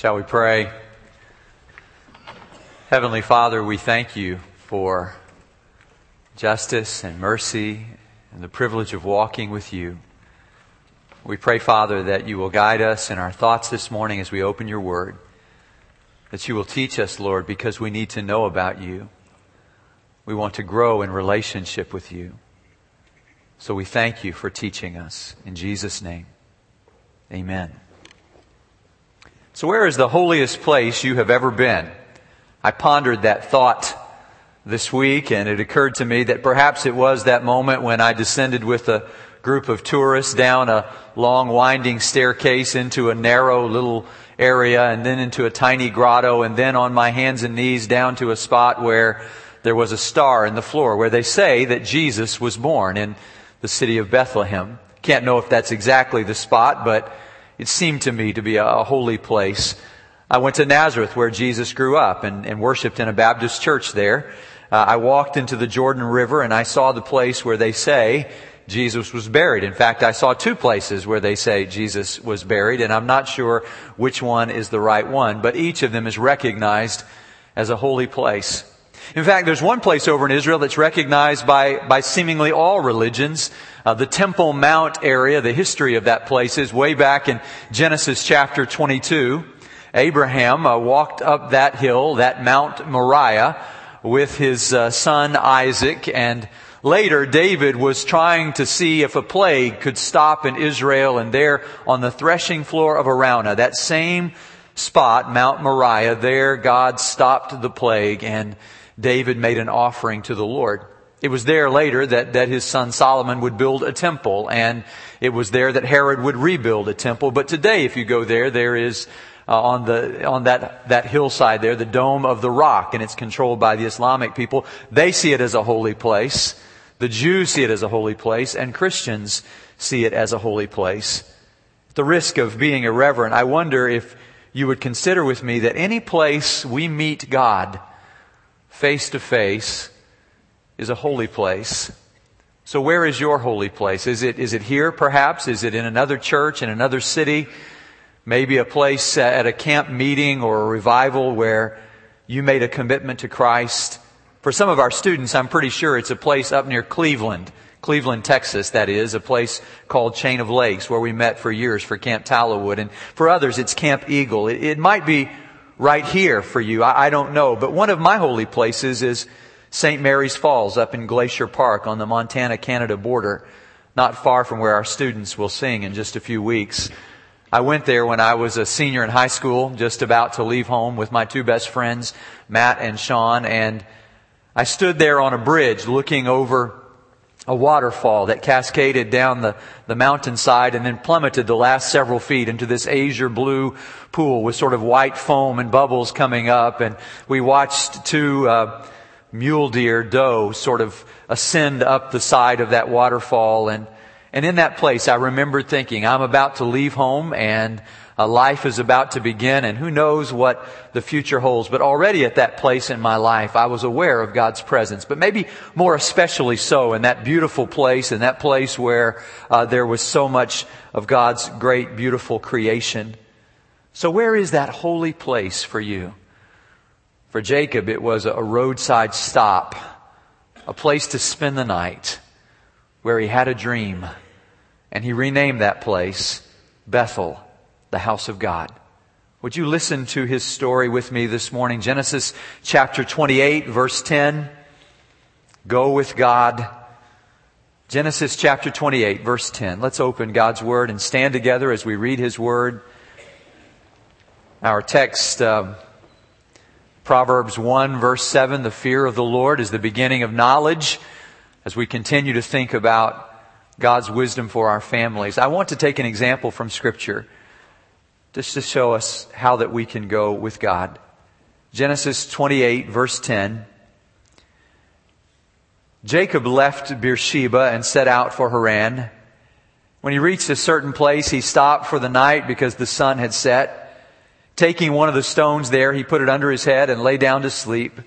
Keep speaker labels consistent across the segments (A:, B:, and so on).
A: Shall we pray? Heavenly Father, we thank you for justice and mercy and the privilege of walking with you. We pray, Father, that you will guide us in our thoughts this morning as we open your word, that you will teach us, Lord, because we need to know about you. We want to grow in relationship with you. So we thank you for teaching us. In Jesus' name, amen. So where is the holiest place you have ever been? I pondered that thought this week and it occurred to me that perhaps it was that moment when I descended with a group of tourists down a long winding staircase into a narrow little area and then into a tiny grotto and then on my hands and knees down to a spot where there was a star in the floor where they say that Jesus was born in the city of Bethlehem. Can't know if that's exactly the spot, but it seemed to me to be a holy place. I went to Nazareth where Jesus grew up and, and worshiped in a Baptist church there. Uh, I walked into the Jordan River and I saw the place where they say Jesus was buried. In fact, I saw two places where they say Jesus was buried and I'm not sure which one is the right one, but each of them is recognized as a holy place. In fact, there's one place over in Israel that's recognized by, by seemingly all religions. Uh, the Temple Mount area, the history of that place is way back in Genesis chapter 22. Abraham uh, walked up that hill, that Mount Moriah, with his uh, son Isaac, and later David was trying to see if a plague could stop in Israel, and there on the threshing floor of Araunah, that same spot, Mount Moriah, there God stopped the plague and David made an offering to the Lord. It was there later that, that his son Solomon would build a temple, and it was there that Herod would rebuild a temple. But today, if you go there, there is uh, on the on that that hillside there, the Dome of the Rock, and it's controlled by the Islamic people. They see it as a holy place. The Jews see it as a holy place, and Christians see it as a holy place. At the risk of being irreverent, I wonder if you would consider with me that any place we meet God face to face is a holy place. So where is your holy place? Is it, is it here perhaps? Is it in another church, in another city? Maybe a place uh, at a camp meeting or a revival where you made a commitment to Christ. For some of our students, I'm pretty sure it's a place up near Cleveland. Cleveland, Texas, that is, a place called Chain of Lakes where we met for years for Camp Tallowood. And for others, it's Camp Eagle. It, it might be right here for you. I, I don't know. But one of my holy places is St. Mary's Falls up in Glacier Park on the Montana-Canada border, not far from where our students will sing in just a few weeks. I went there when I was a senior in high school, just about to leave home with my two best friends, Matt and Sean, and I stood there on a bridge looking over a waterfall that cascaded down the, the mountainside and then plummeted the last several feet into this azure blue pool with sort of white foam and bubbles coming up. And we watched two uh, mule deer doe sort of ascend up the side of that waterfall. And, and in that place, I remembered thinking, I'm about to leave home and a life is about to begin and who knows what the future holds. But already at that place in my life, I was aware of God's presence, but maybe more especially so in that beautiful place, in that place where uh, there was so much of God's great, beautiful creation. So where is that holy place for you? For Jacob, it was a roadside stop, a place to spend the night where he had a dream and he renamed that place Bethel the house of God. Would you listen to his story with me this morning? Genesis chapter 28 verse 10. Go with God. Genesis chapter 28 verse 10. Let's open God's word and stand together as we read his word. Our text, uh, Proverbs 1 verse 7, the fear of the Lord is the beginning of knowledge as we continue to think about God's wisdom for our families. I want to take an example from scripture just to show us how that we can go with God. Genesis 28 verse 10. Jacob left Beersheba and set out for Haran. When he reached a certain place, he stopped for the night because the sun had set. Taking one of the stones there, he put it under his head and lay down to sleep.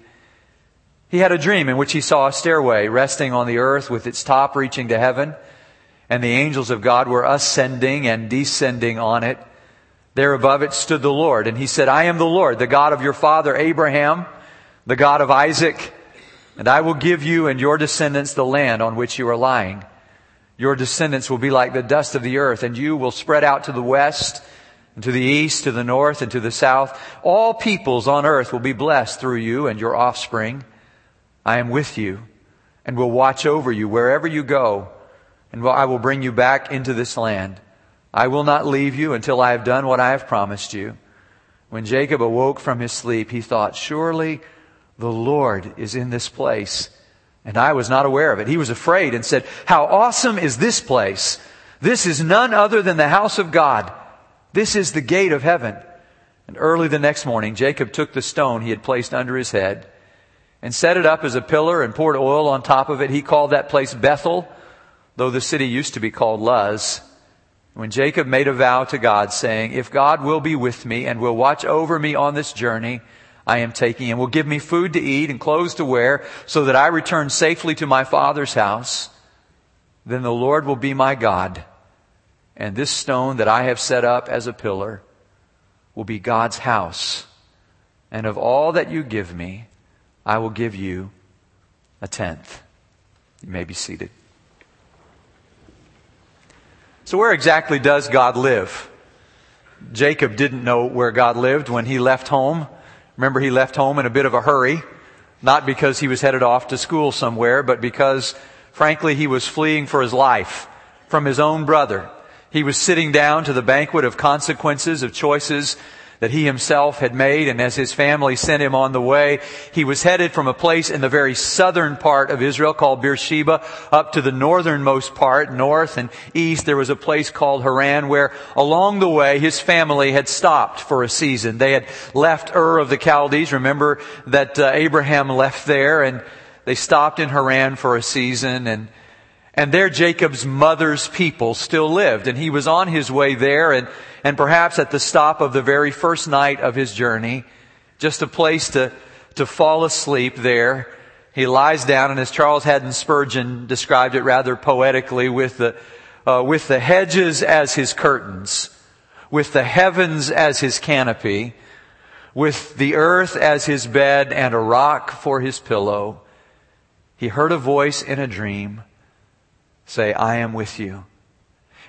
A: He had a dream in which he saw a stairway resting on the earth with its top reaching to heaven, and the angels of God were ascending and descending on it. There above it stood the Lord, and he said, I am the Lord, the God of your father Abraham, the God of Isaac, and I will give you and your descendants the land on which you are lying. Your descendants will be like the dust of the earth, and you will spread out to the west, and to the east, to the north, and to the south. All peoples on earth will be blessed through you and your offspring. I am with you, and will watch over you wherever you go, and I will bring you back into this land. I will not leave you until I have done what I have promised you. When Jacob awoke from his sleep, he thought, Surely the Lord is in this place. And I was not aware of it. He was afraid and said, How awesome is this place! This is none other than the house of God. This is the gate of heaven. And early the next morning, Jacob took the stone he had placed under his head and set it up as a pillar and poured oil on top of it. He called that place Bethel, though the city used to be called Luz. When Jacob made a vow to God, saying, If God will be with me and will watch over me on this journey I am taking, and will give me food to eat and clothes to wear, so that I return safely to my father's house, then the Lord will be my God, and this stone that I have set up as a pillar will be God's house. And of all that you give me, I will give you a tenth. You may be seated. So, where exactly does God live? Jacob didn't know where God lived when he left home. Remember, he left home in a bit of a hurry, not because he was headed off to school somewhere, but because, frankly, he was fleeing for his life from his own brother. He was sitting down to the banquet of consequences, of choices that he himself had made, and as his family sent him on the way, he was headed from a place in the very southern part of Israel called Beersheba up to the northernmost part, north and east. There was a place called Haran where along the way his family had stopped for a season. They had left Ur of the Chaldees. Remember that uh, Abraham left there and they stopped in Haran for a season and and there Jacob's mother's people still lived. And he was on his way there and, and perhaps at the stop of the very first night of his journey, just a place to, to fall asleep there. He lies down and as Charles Haddon Spurgeon described it rather poetically with the, uh, with the hedges as his curtains, with the heavens as his canopy, with the earth as his bed and a rock for his pillow, he heard a voice in a dream say, I am with you.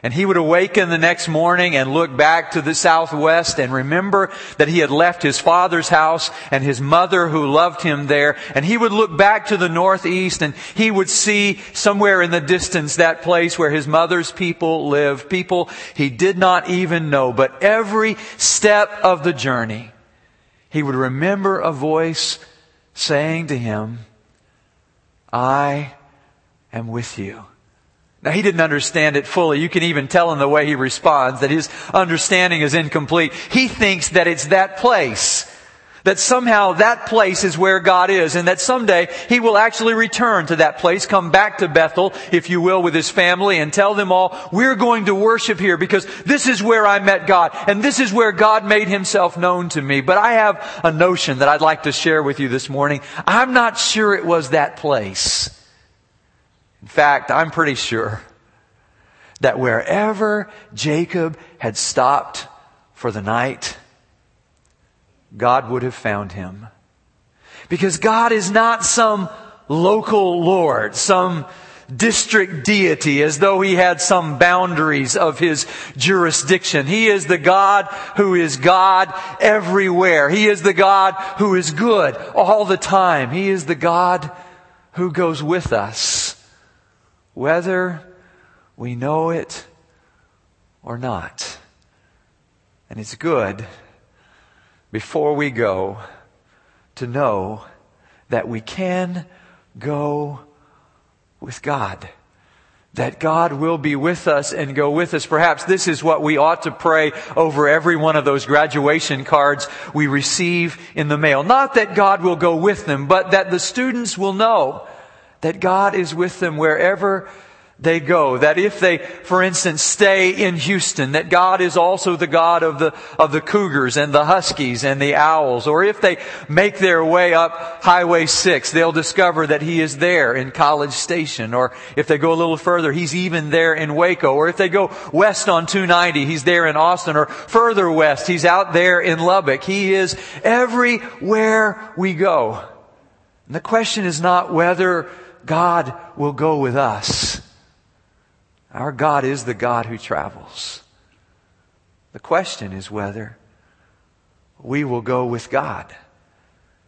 A: And he would awaken the next morning and look back to the southwest and remember that he had left his father's house and his mother who loved him there. And he would look back to the northeast and he would see somewhere in the distance that place where his mother's people lived. People he did not even know. But every step of the journey, he would remember a voice saying to him, I am with you. Now, he didn't understand it fully. You can even tell in the way he responds that his understanding is incomplete. He thinks that it's that place. That somehow that place is where God is and that someday he will actually return to that place, come back to Bethel, if you will, with his family and tell them all, we're going to worship here because this is where I met God and this is where God made himself known to me. But I have a notion that I'd like to share with you this morning. I'm not sure it was that place. In fact, I'm pretty sure that wherever Jacob had stopped for the night, God would have found him. Because God is not some local Lord, some district deity as though he had some boundaries of his jurisdiction. He is the God who is God everywhere. He is the God who is good all the time. He is the God who goes with us whether we know it or not. And it's good before we go to know that we can go with God. That God will be with us and go with us. Perhaps this is what we ought to pray over every one of those graduation cards we receive in the mail. Not that God will go with them, but that the students will know that God is with them wherever they go. That if they, for instance, stay in Houston, that God is also the God of the, of the Cougars and the Huskies and the Owls. Or if they make their way up Highway 6, they'll discover that He is there in College Station. Or if they go a little further, He's even there in Waco. Or if they go west on 290, He's there in Austin. Or further west, He's out there in Lubbock. He is everywhere we go. And the question is not whether God will go with us. Our God is the God who travels. The question is whether we will go with God.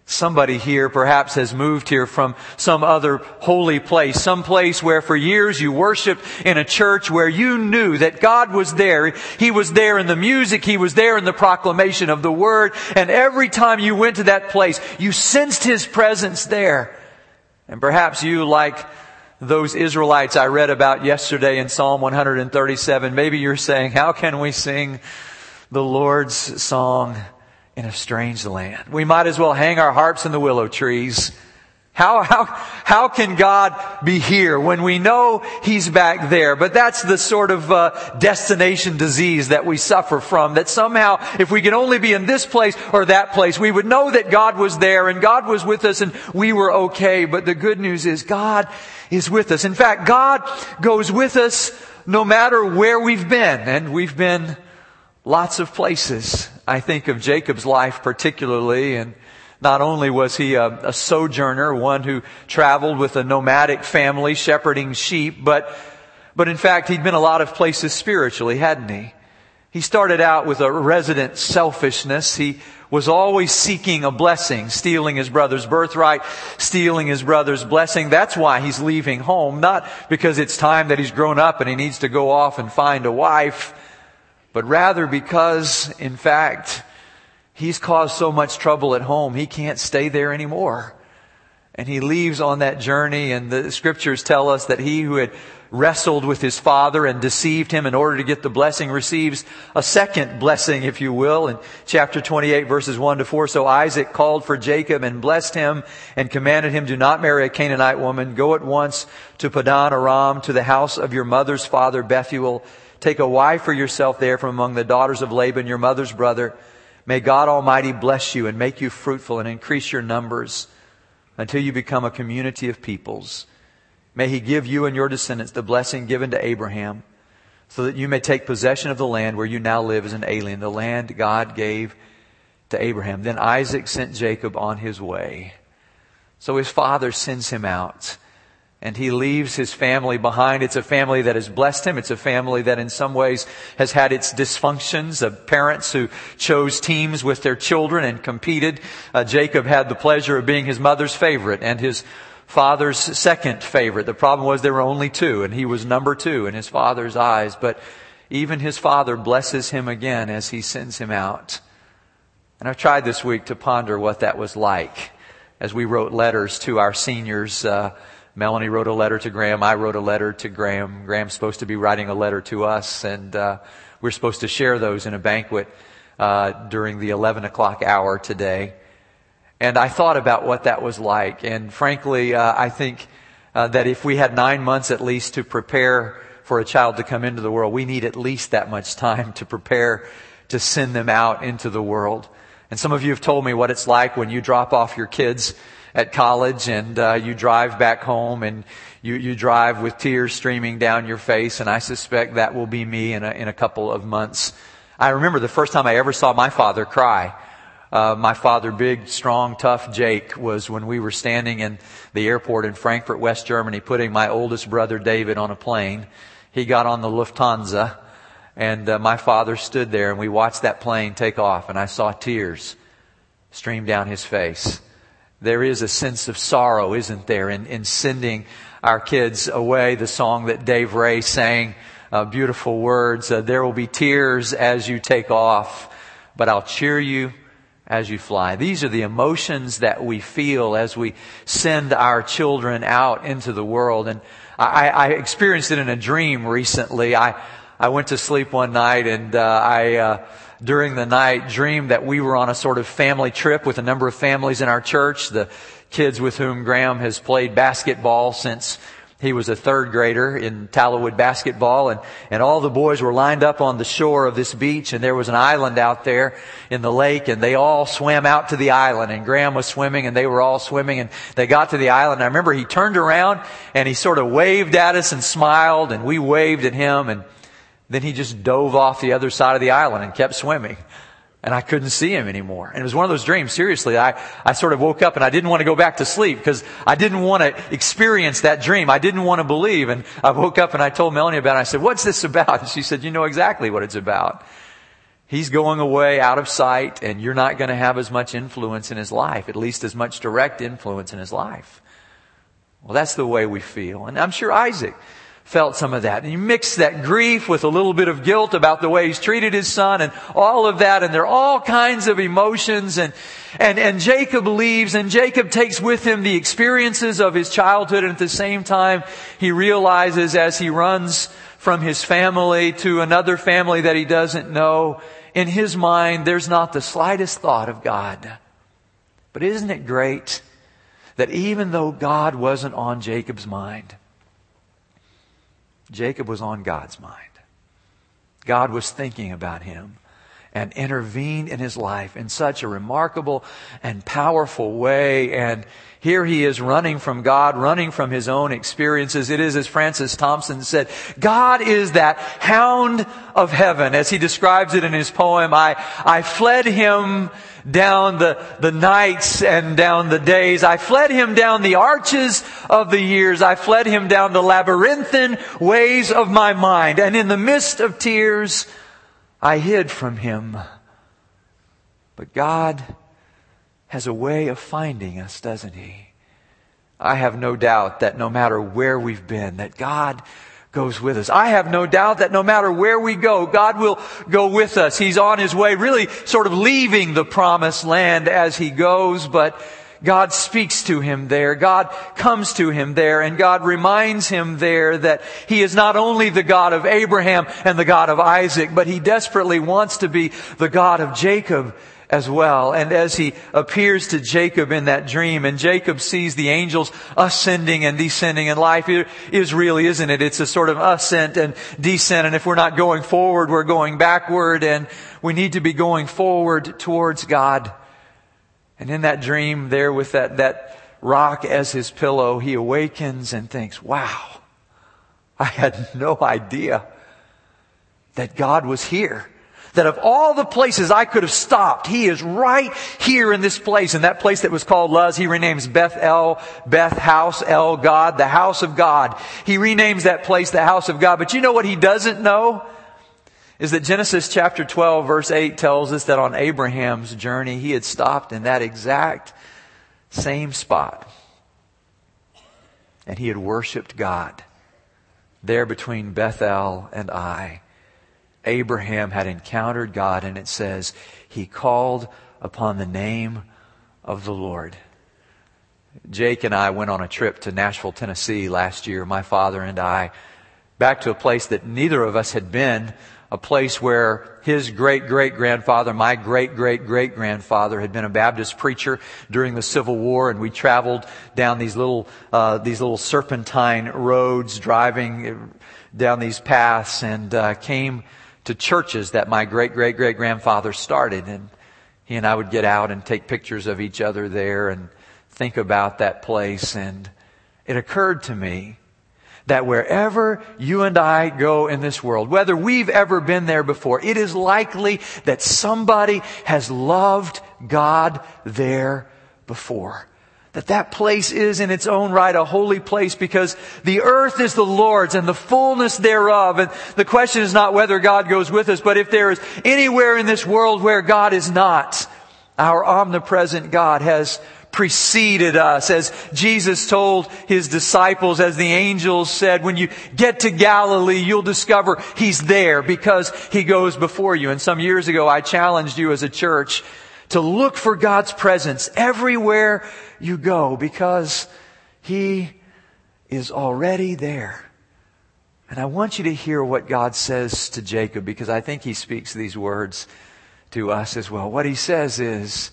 A: Somebody here perhaps has moved here from some other holy place, some place where for years you worshiped in a church where you knew that God was there. He was there in the music, He was there in the proclamation of the Word, and every time you went to that place, you sensed His presence there. And perhaps you, like those Israelites I read about yesterday in Psalm 137. Maybe you're saying, how can we sing the Lord's song in a strange land? We might as well hang our harps in the willow trees how, how, how can God be here when we know He's back there? But that's the sort of uh, destination disease that we suffer from. That somehow, if we could only be in this place or that place, we would know that God was there and God was with us and we were okay. But the good news is God is with us. In fact, God goes with us no matter where we've been. And we've been lots of places. I think of Jacob's life particularly and not only was he a, a, sojourner, one who traveled with a nomadic family shepherding sheep, but, but in fact, he'd been a lot of places spiritually, hadn't he? He started out with a resident selfishness. He was always seeking a blessing, stealing his brother's birthright, stealing his brother's blessing. That's why he's leaving home, not because it's time that he's grown up and he needs to go off and find a wife, but rather because, in fact, He's caused so much trouble at home, he can't stay there anymore. And he leaves on that journey, and the scriptures tell us that he who had wrestled with his father and deceived him in order to get the blessing receives a second blessing, if you will, in chapter 28 verses 1 to 4. So Isaac called for Jacob and blessed him and commanded him, do not marry a Canaanite woman. Go at once to Padan Aram, to the house of your mother's father Bethuel. Take a wife for yourself there from among the daughters of Laban, your mother's brother May God Almighty bless you and make you fruitful and increase your numbers until you become a community of peoples. May He give you and your descendants the blessing given to Abraham so that you may take possession of the land where you now live as an alien, the land God gave to Abraham. Then Isaac sent Jacob on his way. So his father sends him out and he leaves his family behind. It's a family that has blessed him. It's a family that in some ways has had its dysfunctions of parents who chose teams with their children and competed. Uh, Jacob had the pleasure of being his mother's favorite and his father's second favorite. The problem was there were only two and he was number two in his father's eyes. But even his father blesses him again as he sends him out. And I've tried this week to ponder what that was like as we wrote letters to our seniors, uh, Melanie wrote a letter to Graham. I wrote a letter to Graham. Graham's supposed to be writing a letter to us, and uh, we're supposed to share those in a banquet uh, during the 11 o'clock hour today. And I thought about what that was like, and frankly, uh, I think uh, that if we had nine months at least to prepare for a child to come into the world, we need at least that much time to prepare to send them out into the world. And some of you have told me what it's like when you drop off your kids at college and uh, you drive back home and you, you drive with tears streaming down your face and I suspect that will be me in a, in a couple of months. I remember the first time I ever saw my father cry. Uh, my father, big, strong, tough Jake, was when we were standing in the airport in Frankfurt, West Germany, putting my oldest brother David on a plane. He got on the Lufthansa, and uh, my father stood there, and we watched that plane take off, and I saw tears stream down his face there is a sense of sorrow, isn't there, in, in sending our kids away. The song that Dave Ray sang, uh, beautiful words, uh, there will be tears as you take off, but I'll cheer you as you fly. These are the emotions that we feel as we send our children out into the world. And I, I experienced it in a dream recently. I, I went to sleep one night and uh, I uh, during the night dreamed that we were on a sort of family trip with a number of families in our church, the kids with whom Graham has played basketball since He was a third grader in Tallowood basketball and, and all the boys were lined up on the shore of this beach and there was an island out there in the lake and they all swam out to the island and Graham was swimming and they were all swimming and they got to the island. I remember he turned around and he sort of waved at us and smiled and we waved at him and then he just dove off the other side of the island and kept swimming and I couldn't see him anymore. And it was one of those dreams, seriously. I, I sort of woke up and I didn't want to go back to sleep because I didn't want to experience that dream. I didn't want to believe. And I woke up and I told Melanie about it. I said, what's this about? And she said, you know exactly what it's about. He's going away out of sight and you're not going to have as much influence in his life, at least as much direct influence in his life. Well, that's the way we feel. And I'm sure Isaac felt some of that. And you mix that grief with a little bit of guilt about the way he's treated his son and all of that. And there are all kinds of emotions and, and, and Jacob leaves and Jacob takes with him the experiences of his childhood. And at the same time, he realizes as he runs from his family to another family that he doesn't know, in his mind, there's not the slightest thought of God. But isn't it great that even though God wasn't on Jacob's mind, Jacob was on God's mind. God was thinking about him and intervened in his life in such a remarkable and powerful way. And here he is running from God, running from his own experiences. It is as Francis Thompson said, God is that hound of heaven. As he describes it in his poem, I, I fled him down the, the nights and down the days. I fled him down the arches of the years. I fled him down the labyrinthine ways of my mind. And in the midst of tears, I hid from him. But God has a way of finding us, doesn't he? I have no doubt that no matter where we've been, that God goes with us. I have no doubt that no matter where we go, God will go with us. He's on his way, really sort of leaving the promised land as he goes, but God speaks to him there. God comes to him there and God reminds him there that he is not only the God of Abraham and the God of Isaac, but he desperately wants to be the God of Jacob as well. And as he appears to Jacob in that dream, and Jacob sees the angels ascending and descending in life, is really, isn't it? It's a sort of ascent and descent. And if we're not going forward, we're going backward, and we need to be going forward towards God. And in that dream there with that, that rock as his pillow, he awakens and thinks, wow, I had no idea that God was here that of all the places I could have stopped, He is right here in this place. And that place that was called Luz, He renames Beth El, Beth House, El God, the house of God. He renames that place the house of God. But you know what He doesn't know? Is that Genesis chapter 12 verse 8 tells us that on Abraham's journey, he had stopped in that exact same spot. And he had worshiped God there between Bethel and Ai. Abraham had encountered God, and it says, he called upon the name of the Lord. Jake and I went on a trip to Nashville, Tennessee last year, my father and I, back to a place that neither of us had been, a place where his great great grandfather, my great great great grandfather, had been a Baptist preacher during the Civil War, and we traveled down these little uh, these little serpentine roads, driving down these paths, and uh, came to churches that my great great great grandfather started. And he and I would get out and take pictures of each other there and think about that place. And it occurred to me that wherever you and I go in this world, whether we've ever been there before, it is likely that somebody has loved God there before that that place is in its own right a holy place because the earth is the Lord's and the fullness thereof. And the question is not whether God goes with us, but if there is anywhere in this world where God is not, our omnipresent God has preceded us. As Jesus told his disciples, as the angels said, when you get to Galilee, you'll discover he's there because he goes before you. And some years ago, I challenged you as a church to look for God's presence everywhere you go because He is already there. And I want you to hear what God says to Jacob because I think he speaks these words to us as well. What he says is,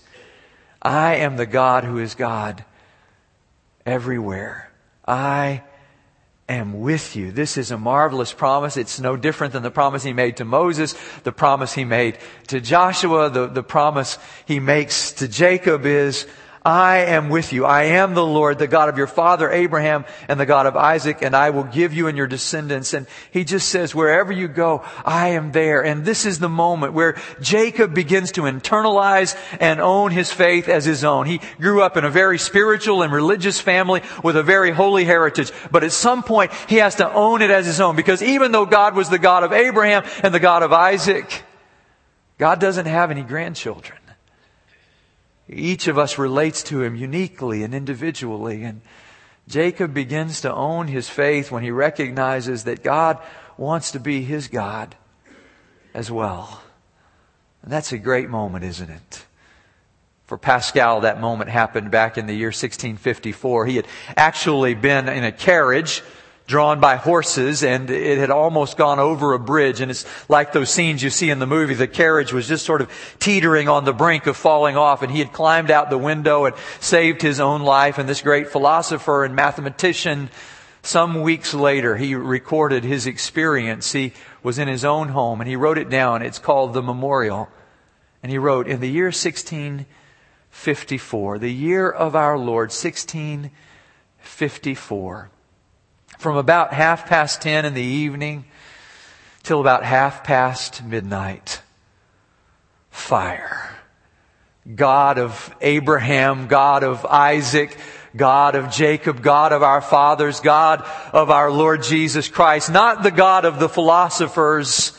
A: I am the God who is God everywhere. I am with you. This is a marvelous promise. It's no different than the promise he made to Moses, the promise he made to Joshua, the, the promise he makes to Jacob is, I am with you. I am the Lord, the God of your father Abraham and the God of Isaac, and I will give you and your descendants. And he just says, wherever you go, I am there. And this is the moment where Jacob begins to internalize and own his faith as his own. He grew up in a very spiritual and religious family with a very holy heritage. But at some point, he has to own it as his own because even though God was the God of Abraham and the God of Isaac, God doesn't have any grandchildren. Each of us relates to him uniquely and individually. And Jacob begins to own his faith when he recognizes that God wants to be his God as well. And that's a great moment, isn't it? For Pascal, that moment happened back in the year 1654. He had actually been in a carriage drawn by horses and it had almost gone over a bridge and it's like those scenes you see in the movie. The carriage was just sort of teetering on the brink of falling off and he had climbed out the window and saved his own life and this great philosopher and mathematician some weeks later he recorded his experience. He was in his own home and he wrote it down. It's called the memorial. And he wrote, in the year 1654, the year of our Lord, 1654, from about half past ten in the evening till about half past midnight. Fire. God of Abraham, God of Isaac, God of Jacob, God of our fathers, God of our Lord Jesus Christ. Not the God of the philosophers,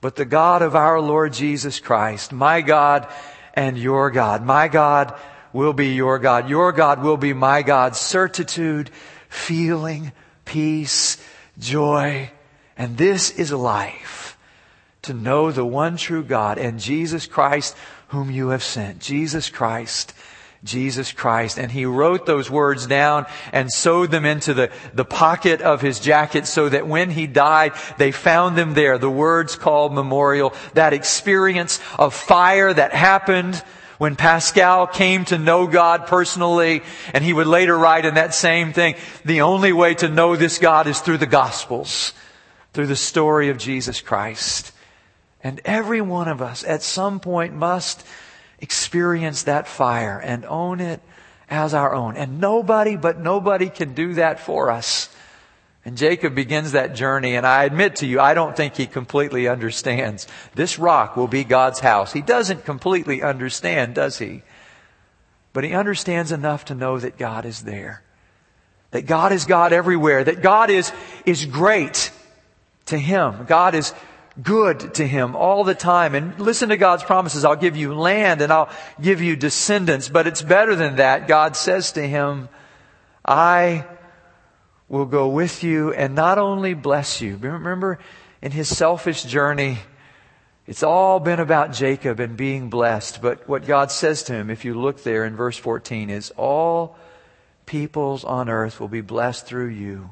A: but the God of our Lord Jesus Christ. My God and your God. My God will be your God. Your God will be my God. Certitude, feeling, peace, joy. And this is life. To know the one true God and Jesus Christ whom you have sent. Jesus Christ. Jesus Christ. And he wrote those words down and sewed them into the, the pocket of his jacket so that when he died, they found them there. The words called memorial. That experience of fire that happened when Pascal came to know God personally, and he would later write in that same thing, the only way to know this God is through the Gospels, through the story of Jesus Christ. And every one of us at some point must experience that fire and own it as our own. And nobody but nobody can do that for us. And Jacob begins that journey, and I admit to you, I don't think he completely understands. This rock will be God's house. He doesn't completely understand, does he? But he understands enough to know that God is there. That God is God everywhere. That God is, is great to him. God is good to him all the time. And listen to God's promises. I'll give you land and I'll give you descendants. But it's better than that. God says to him, I will go with you and not only bless you. Remember in his selfish journey, it's all been about Jacob and being blessed. But what God says to him, if you look there in verse 14, is all peoples on earth will be blessed through you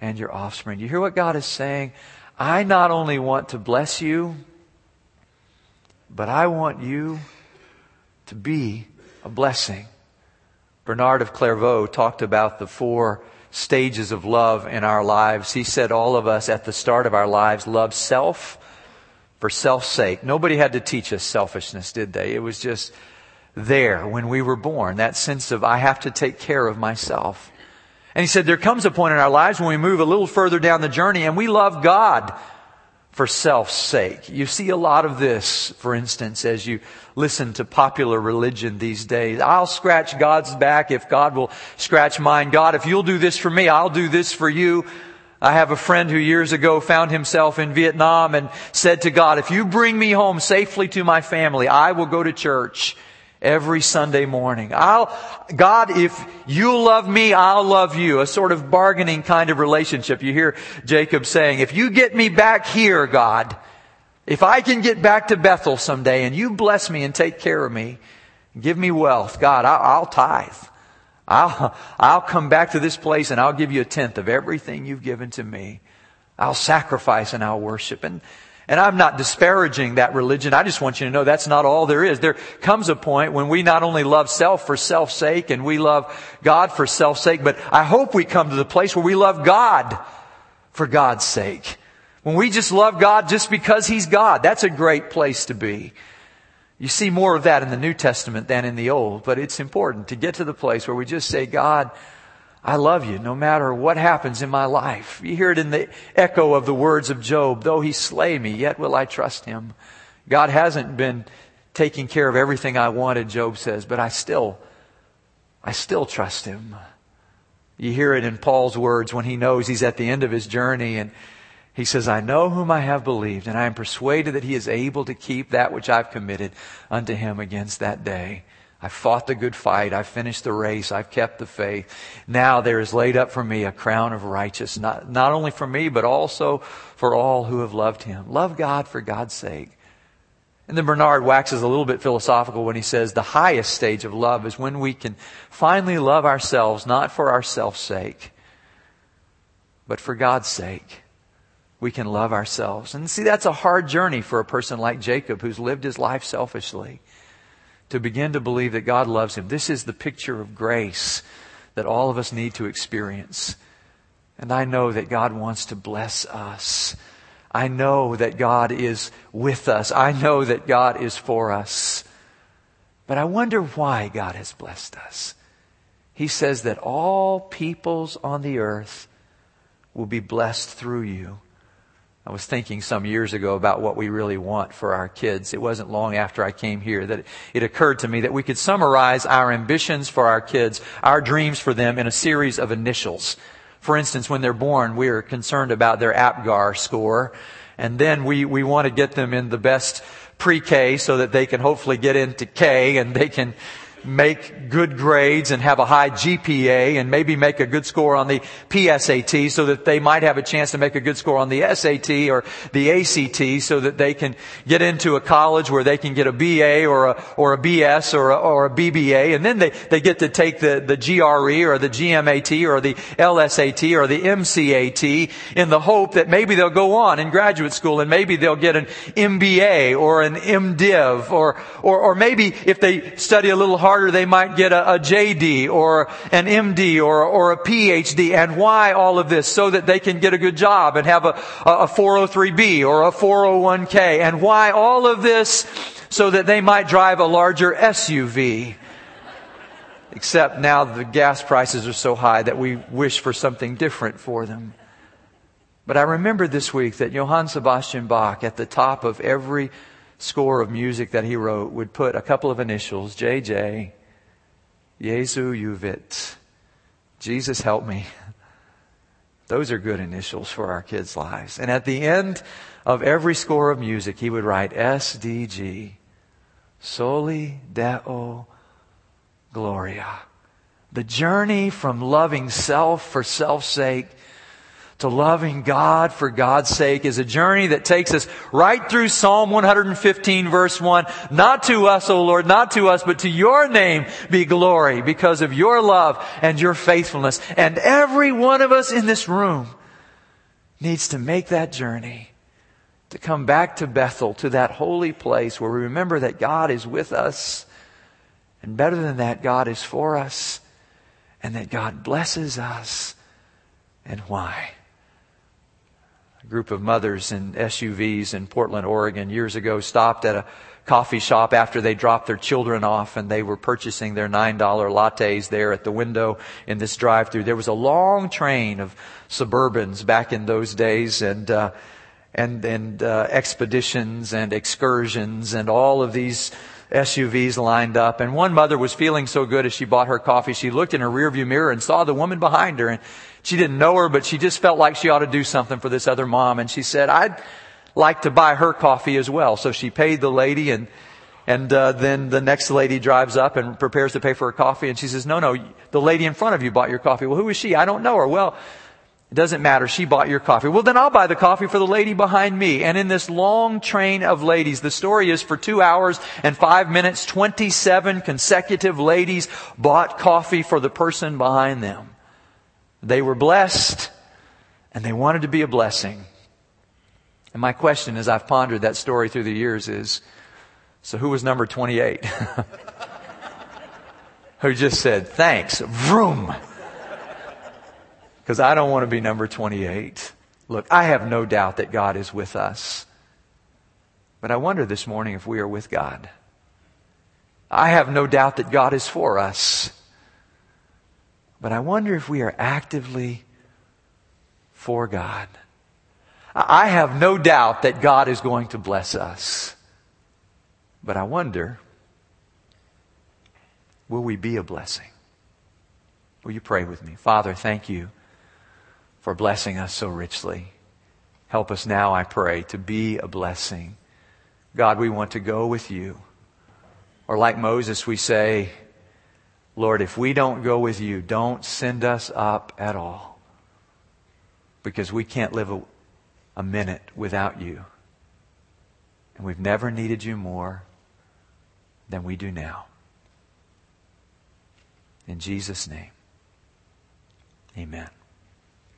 A: and your offspring. You hear what God is saying? I not only want to bless you, but I want you to be a blessing. Bernard of Clairvaux talked about the four stages of love in our lives. He said all of us at the start of our lives love self for self's sake. Nobody had to teach us selfishness, did they? It was just there when we were born, that sense of I have to take care of myself. And he said there comes a point in our lives when we move a little further down the journey and we love God for self's sake. You see a lot of this, for instance, as you listen to popular religion these days. I'll scratch God's back if God will scratch mine. God, if you'll do this for me, I'll do this for you. I have a friend who years ago found himself in Vietnam and said to God, if you bring me home safely to my family, I will go to church every Sunday morning. I'll, God, if you love me, I'll love you. A sort of bargaining kind of relationship. You hear Jacob saying, if you get me back here, God, if I can get back to Bethel someday and you bless me and take care of me, give me wealth, God, I'll, I'll tithe. I'll, I'll come back to this place and I'll give you a tenth of everything you've given to me. I'll sacrifice and I'll worship. And, And I'm not disparaging that religion. I just want you to know that's not all there is. There comes a point when we not only love self for self's sake and we love God for self's sake, but I hope we come to the place where we love God for God's sake. When we just love God just because He's God, that's a great place to be. You see more of that in the New Testament than in the Old, but it's important to get to the place where we just say, God, I love you no matter what happens in my life. You hear it in the echo of the words of Job. Though he slay me, yet will I trust him. God hasn't been taking care of everything I wanted, Job says, but I still, I still trust him. You hear it in Paul's words when he knows he's at the end of his journey and he says, I know whom I have believed and I am persuaded that he is able to keep that which I've committed unto him against that day. I fought the good fight. I finished the race. I've kept the faith. Now there is laid up for me a crown of righteousness, not, not only for me, but also for all who have loved him. Love God for God's sake. And then Bernard waxes a little bit philosophical when he says the highest stage of love is when we can finally love ourselves, not for ourselves' sake, but for God's sake. We can love ourselves. And see, that's a hard journey for a person like Jacob who's lived his life selfishly to begin to believe that God loves him. This is the picture of grace that all of us need to experience. And I know that God wants to bless us. I know that God is with us. I know that God is for us. But I wonder why God has blessed us. He says that all peoples on the earth will be blessed through you. I was thinking some years ago about what we really want for our kids. It wasn't long after I came here that it occurred to me that we could summarize our ambitions for our kids, our dreams for them in a series of initials. For instance, when they're born, we are concerned about their APGAR score. And then we, we want to get them in the best pre-K so that they can hopefully get into K and they can make good grades and have a high GPA and maybe make a good score on the PSAT so that they might have a chance to make a good score on the SAT or the ACT so that they can get into a college where they can get a BA or a, or a BS or a, or a BBA and then they, they get to take the, the GRE or the GMAT or the LSAT or the MCAT in the hope that maybe they'll go on in graduate school and maybe they'll get an MBA or an MDiv or, or, or maybe if they study a little harder harder, they might get a, a JD or an MD or, or a PhD. And why all of this? So that they can get a good job and have a, a 403B or a 401k. And why all of this? So that they might drive a larger SUV. Except now the gas prices are so high that we wish for something different for them. But I remember this week that Johann Sebastian Bach, at the top of every score of music that he wrote would put a couple of initials, JJ, Jesu Juva, Jesus help me. Those are good initials for our kids' lives. And at the end of every score of music, he would write SDG, Soli Deo Gloria. The journey from loving self for self's sake to loving God for God's sake is a journey that takes us right through Psalm 115 verse 1. Not to us, O Lord, not to us, but to your name be glory because of your love and your faithfulness. And every one of us in this room needs to make that journey to come back to Bethel, to that holy place where we remember that God is with us. And better than that, God is for us and that God blesses us. And why? Group of mothers in SUVs in Portland, Oregon years ago stopped at a coffee shop after they dropped their children off and they were purchasing their $9 lattes there at the window in this drive through. There was a long train of Suburbans back in those days and, uh, and, and, uh, expeditions and excursions and all of these SUVs lined up. And one mother was feeling so good as she bought her coffee, she looked in her rearview mirror and saw the woman behind her and she didn't know her, but she just felt like she ought to do something for this other mom. And she said, I'd like to buy her coffee as well. So she paid the lady and and uh, then the next lady drives up and prepares to pay for her coffee, and she says, "No, no, the lady in front of you bought your coffee." Well, who is she? I don't know her. Well, it doesn't matter. She bought your coffee. Well, then I'll buy the coffee for the lady behind me. And in this long train of ladies, the story is for two hours and five minutes, 27 consecutive ladies bought coffee for the person behind them. They were blessed and they wanted to be a blessing. And my question as I've pondered that story through the years is so who was number 28? who just said, thanks, vroom. Because I don't want to be number 28. Look, I have no doubt that God is with us. But I wonder this morning if we are with God. I have no doubt that God is for us. But I wonder if we are actively for God. I have no doubt that God is going to bless us. But I wonder, will we be a blessing? Will you pray with me? Father, thank you for blessing us so richly. Help us now, I pray, to be a blessing. God, we want to go with you. Or like Moses, we say, Lord, if we don't go with you, don't send us up at all. Because we can't live a, a minute without you. And we've never needed you more than we do now. In Jesus' name, amen.